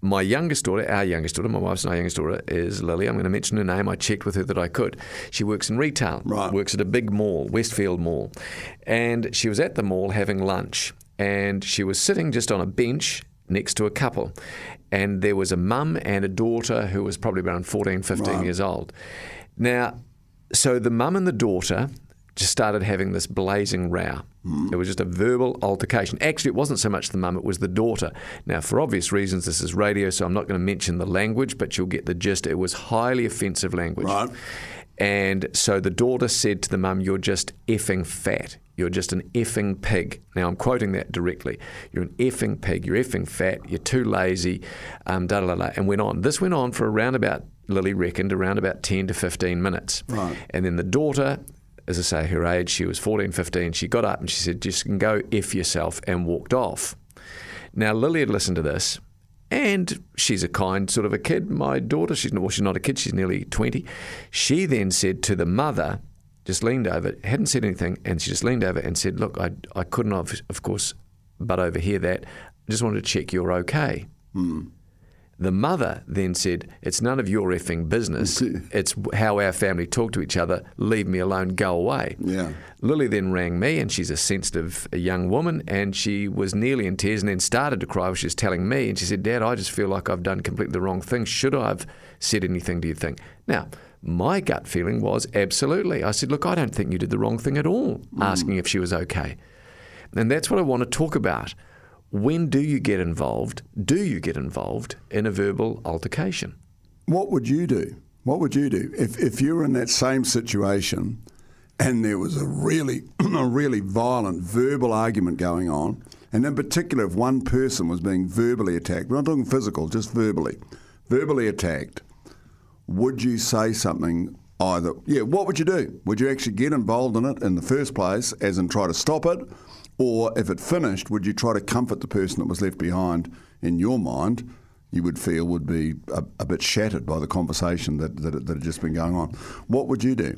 My youngest daughter, our youngest daughter, my wife's and our youngest daughter is Lily. I'm going to mention her name. I checked with her that I could. She works in retail, Right. works at a big mall, Westfield Mall. And she was at the mall having lunch. And she was sitting just on a bench next to a couple. And there was a mum and a daughter who was probably around 14, 15 Right. years old. Now, so the mum and the daughter just started having this blazing row. It was just a verbal altercation. Actually, it wasn't so much the mum, it was the daughter. Now, for obvious reasons, this is radio, so I'm not going to mention the language, but you'll get the gist. It was highly offensive language. Right. And so the daughter said to the mum, You're just effing fat. You're just an effing pig. Now, I'm quoting that directly. You're an effing pig. You're effing fat. You're too lazy. Um, da, da, da, da, and went on. This went on for around about, Lily reckoned, around about 10 to 15 minutes. Right. And then the daughter, as I say, her age, she was 14, 15, she got up and she said, Just go F yourself and walked off. Now, Lily had listened to this, and she's a kind sort of a kid. My daughter, she's not, well, she's not a kid, she's nearly 20. She then said to the mother, just leaned over, hadn't said anything, and she just leaned over and said, Look, I, I couldn't, of, of course, but overhear that. I just wanted to check you're okay. Hmm. The mother then said, It's none of your effing business. It's how our family talk to each other. Leave me alone, go away. Yeah. Lily then rang me, and she's a sensitive young woman, and she was nearly in tears and then started to cry. She was telling me, and she said, Dad, I just feel like I've done completely the wrong thing. Should I have said anything, do you think? Now, my gut feeling was absolutely. I said, Look, I don't think you did the wrong thing at all, mm. asking if she was okay. And that's what I want to talk about. When do you get involved? Do you get involved in a verbal altercation? What would you do? What would you do if, if you were in that same situation and there was a really a really violent verbal argument going on, and in particular if one person was being verbally attacked, we're not talking physical, just verbally, verbally attacked, would you say something either? Yeah, what would you do? Would you actually get involved in it in the first place, as in try to stop it? Or if it finished, would you try to comfort the person that was left behind in your mind? You would feel would be a, a bit shattered by the conversation that, that, that had just been going on. What would you do?